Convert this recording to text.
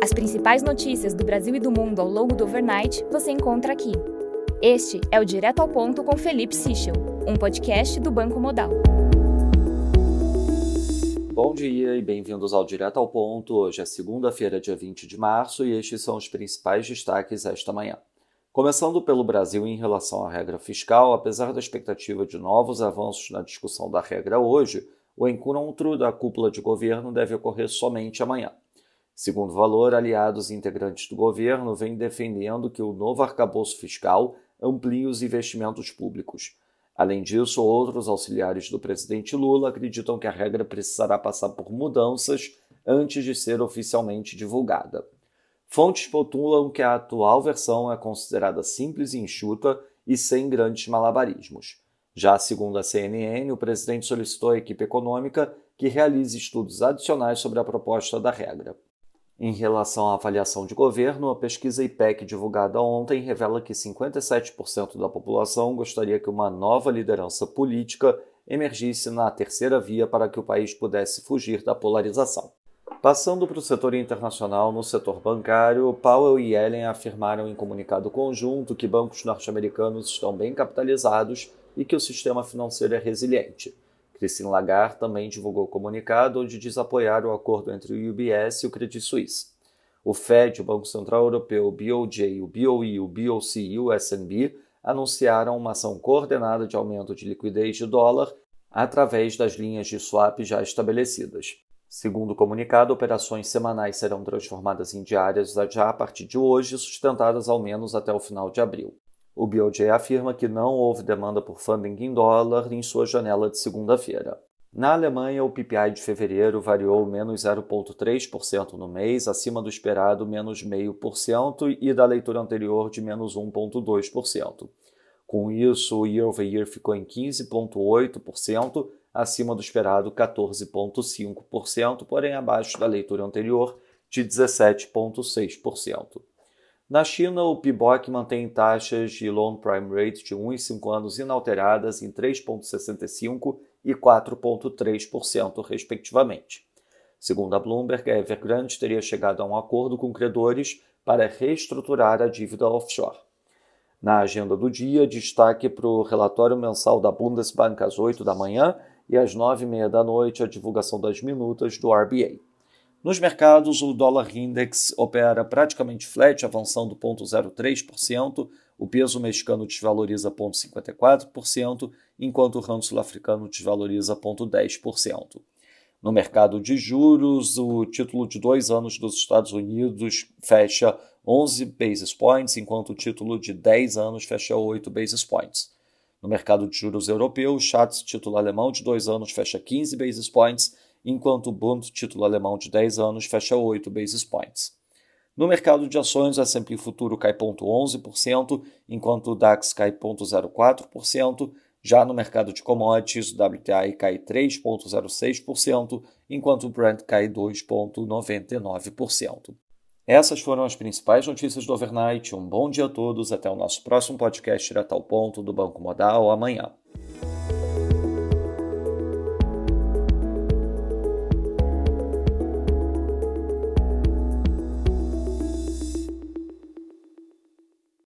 As principais notícias do Brasil e do mundo ao longo do overnight você encontra aqui. Este é o Direto ao Ponto com Felipe Sichel, um podcast do Banco Modal. Bom dia e bem-vindos ao Direto ao Ponto. Hoje é segunda-feira, dia 20 de março, e estes são os principais destaques esta manhã. Começando pelo Brasil em relação à regra fiscal, apesar da expectativa de novos avanços na discussão da regra hoje, o encontro da cúpula de governo deve ocorrer somente amanhã. Segundo valor, aliados e integrantes do governo vêm defendendo que o novo arcabouço fiscal amplie os investimentos públicos. Além disso, outros auxiliares do presidente Lula acreditam que a regra precisará passar por mudanças antes de ser oficialmente divulgada. Fontes pontuam que a atual versão é considerada simples e enxuta e sem grandes malabarismos. Já segundo a CNN, o presidente solicitou à equipe econômica que realize estudos adicionais sobre a proposta da regra. Em relação à avaliação de governo, a pesquisa IPEC divulgada ontem revela que 57% da população gostaria que uma nova liderança política emergisse na terceira via para que o país pudesse fugir da polarização. Passando para o setor internacional, no setor bancário, Powell e Yellen afirmaram em comunicado conjunto que bancos norte-americanos estão bem capitalizados e que o sistema financeiro é resiliente. Christine Lagarde também divulgou comunicado onde diz apoiar o acordo entre o UBS e o Credit Suisse. O Fed, o Banco Central Europeu, o BOJ, o BOE, o BOC e o SNB anunciaram uma ação coordenada de aumento de liquidez de dólar através das linhas de swap já estabelecidas. Segundo o comunicado, operações semanais serão transformadas em diárias já a partir de hoje, sustentadas ao menos até o final de abril. O BOJ afirma que não houve demanda por funding em dólar em sua janela de segunda-feira. Na Alemanha, o PPI de fevereiro variou menos 0,3% no mês, acima do esperado menos 0,5% e da leitura anterior de menos 1,2%. Com isso, o year-over-year ficou em 15,8%, acima do esperado 14,5%, porém abaixo da leitura anterior de 17,6%. Na China, o PIBOC mantém taxas de Loan Prime Rate de 1 e 5 anos inalteradas em 3,65% e 4,3%, respectivamente. Segundo a Bloomberg, a Evergrande teria chegado a um acordo com credores para reestruturar a dívida offshore. Na agenda do dia, destaque para o relatório mensal da Bundesbank às 8 da manhã e às 9 e meia da noite a divulgação das minutas do RBA. Nos mercados, o dólar index opera praticamente flat, avançando 0,03%, o peso mexicano desvaloriza 0,54%, enquanto o ramo sul-africano desvaloriza 0,10%. No mercado de juros, o título de dois anos dos Estados Unidos fecha 11 basis points, enquanto o título de 10 anos fecha 8 basis points. No mercado de juros europeu, o Schatz, título alemão de dois anos, fecha 15 basis points, enquanto o Bund, título alemão de 10 anos, fecha 8 basis points. No mercado de ações, o S&P futuro cai 0,11%, enquanto o DAX cai 0,04%. Já no mercado de commodities, o WTI cai 3,06%, enquanto o Brent cai 2,99%. Essas foram as principais notícias do overnight. Um bom dia a todos. Até o nosso próximo podcast direto ao ponto do Banco Modal amanhã.